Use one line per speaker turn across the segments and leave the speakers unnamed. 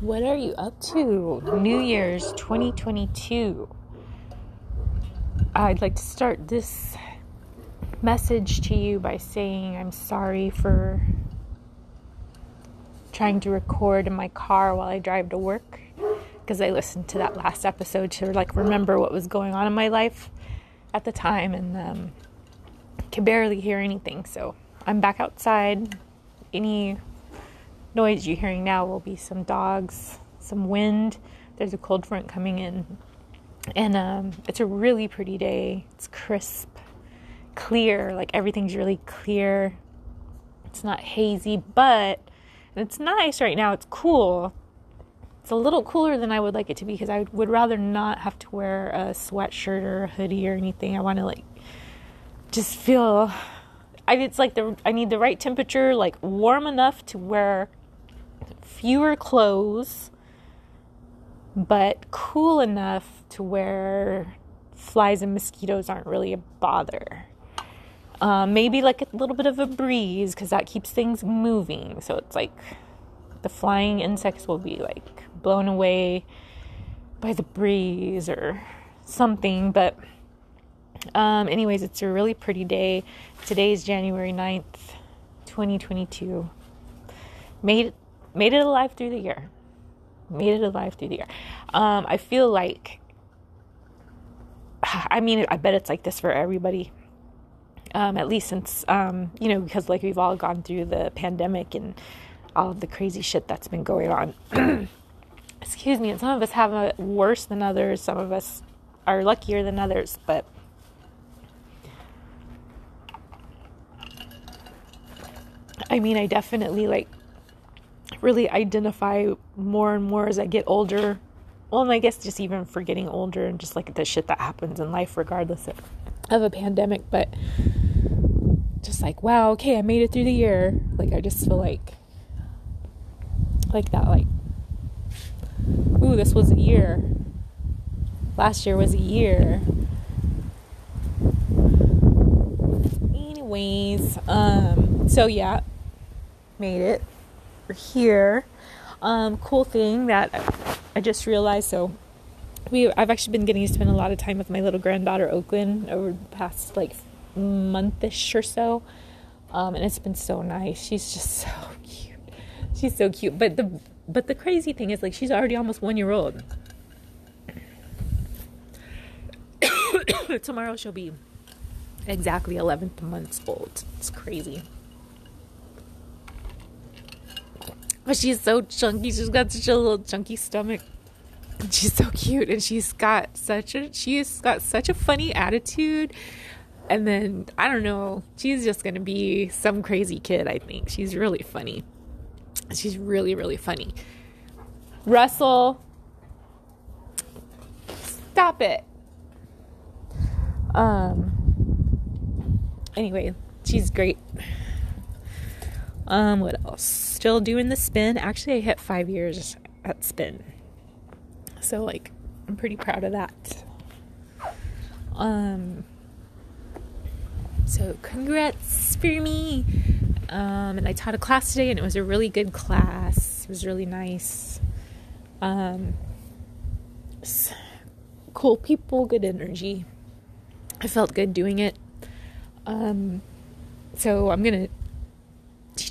What are you up to? New Year's 2022. I'd like to start this message to you by saying I'm sorry for trying to record in my car while I drive to work because I listened to that last episode to like remember what was going on in my life at the time and um, can barely hear anything. So I'm back outside. Any noise you're hearing now will be some dogs, some wind. There's a cold front coming in. And um, it's a really pretty day. It's crisp, clear, like everything's really clear. It's not hazy, but it's nice right now. It's cool. It's a little cooler than I would like it to be because I would rather not have to wear a sweatshirt or a hoodie or anything. I want to like just feel I it's like the I need the right temperature, like warm enough to wear fewer clothes, but cool enough to where flies and mosquitoes aren't really a bother. Um, maybe like a little bit of a breeze because that keeps things moving. So it's like the flying insects will be like blown away by the breeze or something. But, um, anyways, it's a really pretty day. Today is January 9th, 2022. Made made it alive through the year. Made it alive through the year. Um, I feel like, I mean, I bet it's like this for everybody. Um, at least since, um, you know, because like we've all gone through the pandemic and all of the crazy shit that's been going on. Excuse me. And some of us have it worse than others. Some of us are luckier than others. But I mean, I definitely like really identify more and more as I get older. Well, and I guess just even for getting older and just like the shit that happens in life, regardless of, of a pandemic. But just like, wow, okay, I made it through the year. Like, I just feel like, like that, like, ooh, this was a year. Last year was a year. Anyways, um, so yeah, made it here. Um, cool thing that I just realized. So we, I've actually been getting to spend a lot of time with my little granddaughter Oakland over the past like monthish or so, um, and it's been so nice. She's just so cute. She's so cute. But the but the crazy thing is like she's already almost one year old. Tomorrow she'll be exactly 11 months old. It's crazy. But she's so chunky. She's got such a little chunky stomach. She's so cute and she's got such a she's got such a funny attitude. And then I don't know, she's just to be some crazy kid, I think. She's really funny. She's really really funny. Russell Stop it. Um anyway, she's great. Um, what else? Still doing the spin. Actually, I hit five years at spin. So, like, I'm pretty proud of that. Um, so congrats for me. Um, and I taught a class today, and it was a really good class. It was really nice. Um, cool people, good energy. I felt good doing it. Um, so I'm gonna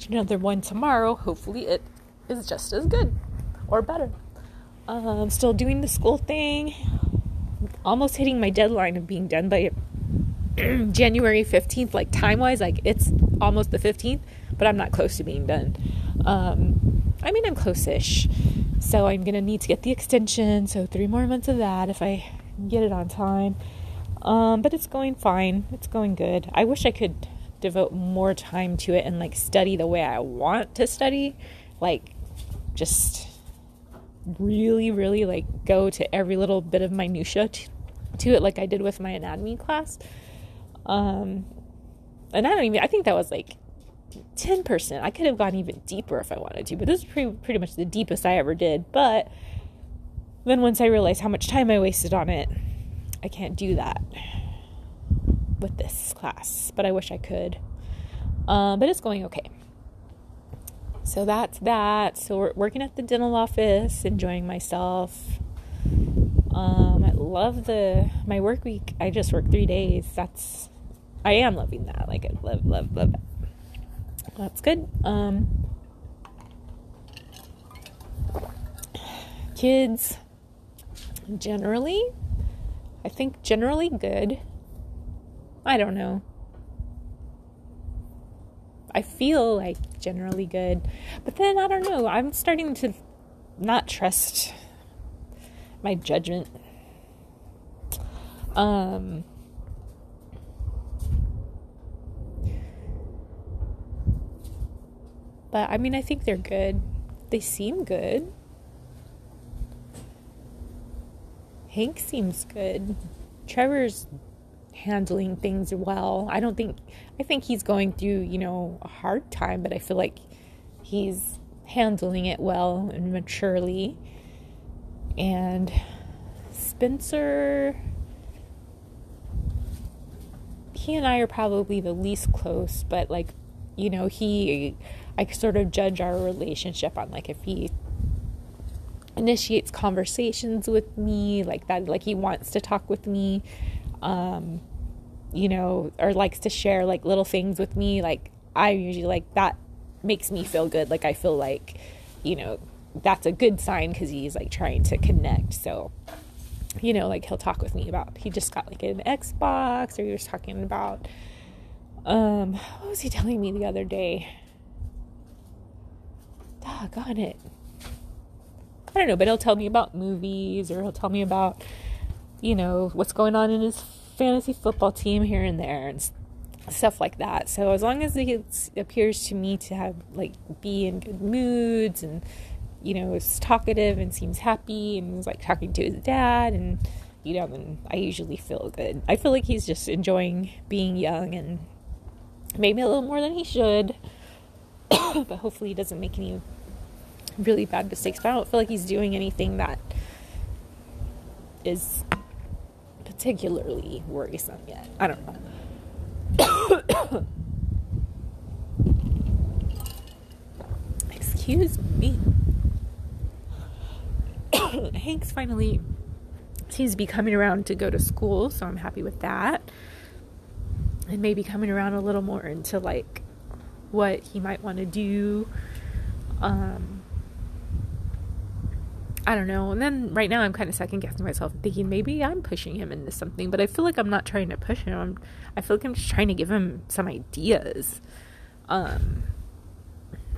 another one tomorrow. Hopefully, it is just as good or better. I'm um, still doing the school thing. Almost hitting my deadline of being done by January 15th, like time wise, like it's almost the 15th, but I'm not close to being done. Um, I mean, I'm close ish. So I'm going to need to get the extension. So, three more months of that if I get it on time. Um, but it's going fine. It's going good. I wish I could devote more time to it and like study the way I want to study. Like, just really, really like go to every little bit of minutia to, to it, like I did with my anatomy class. Um, and I don't even, I think that was like 10%. I could have gone even deeper if I wanted to, but this is pretty, pretty much the deepest I ever did. But then once I realized how much time I wasted on it, I can't do that with this class, but I wish I could. Um, but it's going okay. so that's that. So we're working at the dental office, enjoying myself. Um, I love the my work week. I just work three days. That's I am loving that. Like I love, love, love it. That's good. Um, kids, generally, I think generally good. I don't know. I feel like generally good. But then I don't know. I'm starting to not trust my judgment. Um But I mean, I think they're good. They seem good. Hank seems good. Trevor's handling things well. I don't think I think he's going through, you know, a hard time, but I feel like he's handling it well and maturely. And Spencer he and I are probably the least close, but like, you know, he I sort of judge our relationship on like if he initiates conversations with me like that like he wants to talk with me um you know or likes to share like little things with me like i usually like that makes me feel good. Like i feel like you know that's a good sign because he's like trying to connect. So you know like he'll talk with me about he just got like an xbox or he was talking about um what was he telling me the other day? Doggone it. I don't know, but he'll tell me about movies or he'll tell me about, you know, what's going on in his fantasy football team here and there and stuff like that. So as long as he appears to me to have like be in good moods and you know is talkative and seems happy and is like talking to his dad and you know then I usually feel good. I feel like he's just enjoying being young and maybe a little more than he should. but hopefully he doesn't make any really bad mistakes. But I don't feel like he's doing anything that is particularly worrisome yet. I don't know. Excuse me. Hank's finally seems to be coming around to go to school, so I'm happy with that. And maybe coming around a little more into like what he might want to do. Um, I don't know. And then right now I'm kind of second guessing myself thinking maybe I'm pushing him into something, but I feel like I'm not trying to push him. I'm, I feel like I'm just trying to give him some ideas. Um,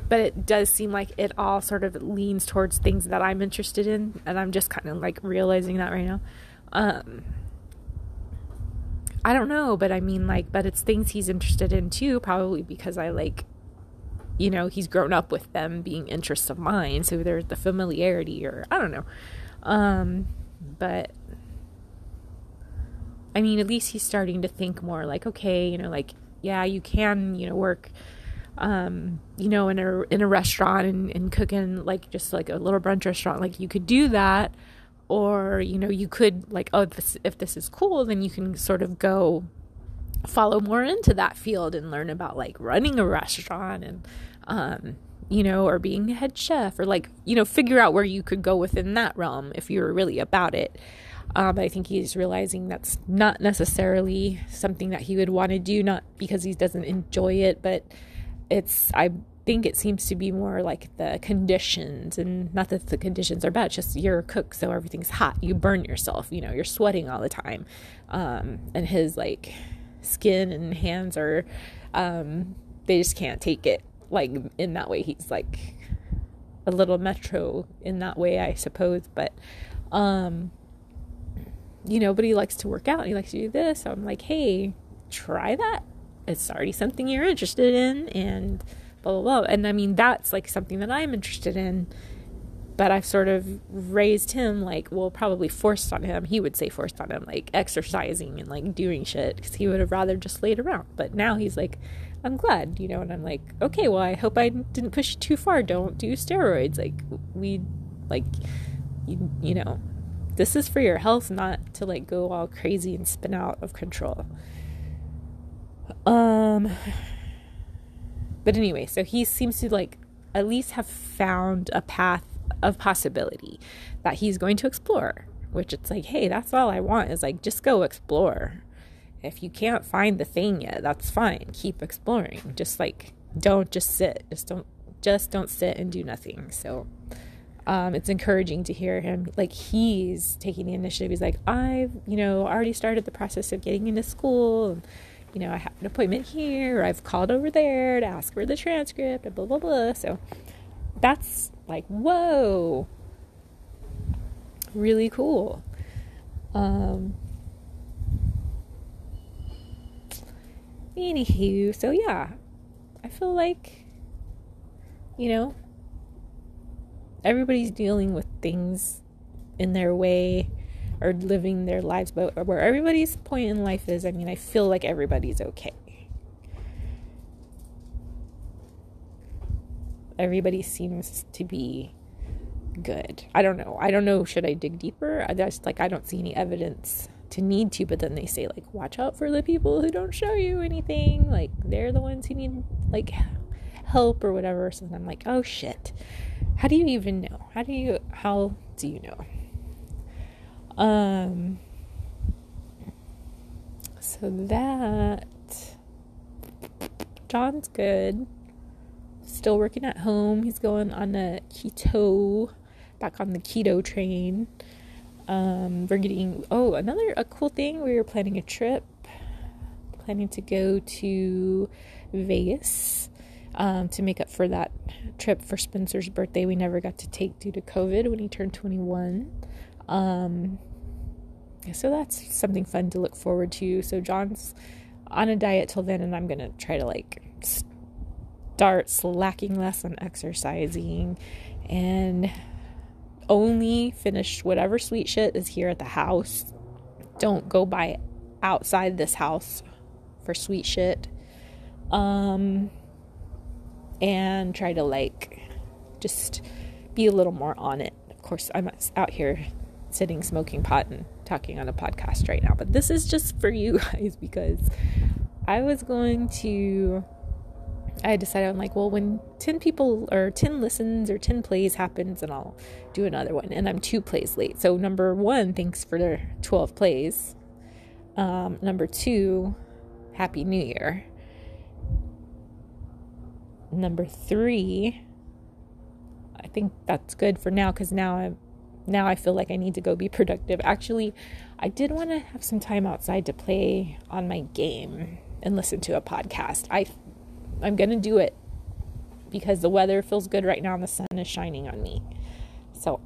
but it does seem like it all sort of leans towards things that I'm interested in, and I'm just kind of like realizing that right now. Um, I don't know, but I mean, like, but it's things he's interested in too, probably because I like, you know, he's grown up with them being interests of mine. So there's the familiarity, or I don't know. Um, but I mean, at least he's starting to think more like, okay, you know, like, yeah, you can, you know, work, um, you know, in a in a restaurant and, and cooking like just like a little brunch restaurant. Like you could do that or you know you could like oh this, if this is cool then you can sort of go follow more into that field and learn about like running a restaurant and um you know or being a head chef or like you know figure out where you could go within that realm if you're really about it. Um, I think he's realizing that's not necessarily something that he would want to do, not because he doesn't enjoy it, but it's I think it seems to be more like the conditions and not that the conditions are bad just you're a cook so everything's hot you burn yourself you know you're sweating all the time. Um, and his like skin and hands are um, they just can't take it like in that way he's like a little metro in that way i suppose but um you know but he likes to work out he likes to do this so i'm like hey try that it's already something you're interested in and blah blah blah. And I mean that's like something that I'm interested in. But I've sort of raised him like, well, probably forced on him. He would say forced on him, like exercising and like doing shit because he would have rather just laid around. But now he's like, I'm glad, you know. And I'm like, okay, well, I hope I didn't push too far. Don't do steroids. Like we, like, you, you know, this is for your health, not to like go all crazy and spin out of control. Um, but anyway, so he seems to like at least have found a path of possibility that he's going to explore, which it's like, hey, that's all I want is like, just go explore. If you can't find the thing yet, that's fine. Keep exploring. Just like, don't just sit. Just don't, just don't sit and do nothing. So, um, it's encouraging to hear him like he's taking the initiative. He's like, I've, you know, already started the process of getting into school. And, you know, I have an appointment here. I've called over there to ask for the transcript, and blah, blah, blah. So that's like, whoa, really cool. Um, anywho, so yeah, I feel like, you know, everybody's dealing with things in their way or living their lives, but where everybody's point in life is, I mean, I feel like everybody's okay. Everybody seems to be good. I don't know. I don't know. Should I dig deeper? I just like I don't see any evidence to need to, but then they say like watch out for the people who don't show you anything. Like they're the ones who need like help or whatever. So I'm like, oh shit. How do you even know? How do you how do you know? Um so that John's good. Still working at home. He's going on the keto back on the keto train. Um, we're getting oh another a cool thing. We were planning a trip, planning to go to Vegas um, to make up for that trip for Spencer's birthday. We never got to take due to COVID when he turned 21. Um, so that's something fun to look forward to. So John's on a diet till then, and I'm gonna try to like start slacking less on exercising and only finish whatever sweet shit is here at the house. Don't go buy outside this house for sweet shit. Um, and try to like just be a little more on it. Of course, I'm out here sitting smoking pot and talking on a podcast right now, but this is just for you guys because I was going to I decided I'm like, well, when 10 people or 10 listens or 10 plays happens, and I'll do another one. And I'm two plays late. So, number one, thanks for the 12 plays. Um, number two, Happy New Year. Number three, I think that's good for now because now I'm now I feel like I need to go be productive. Actually, I did want to have some time outside to play on my game and listen to a podcast. I I'm going to do it because the weather feels good right now and the sun is shining on me. So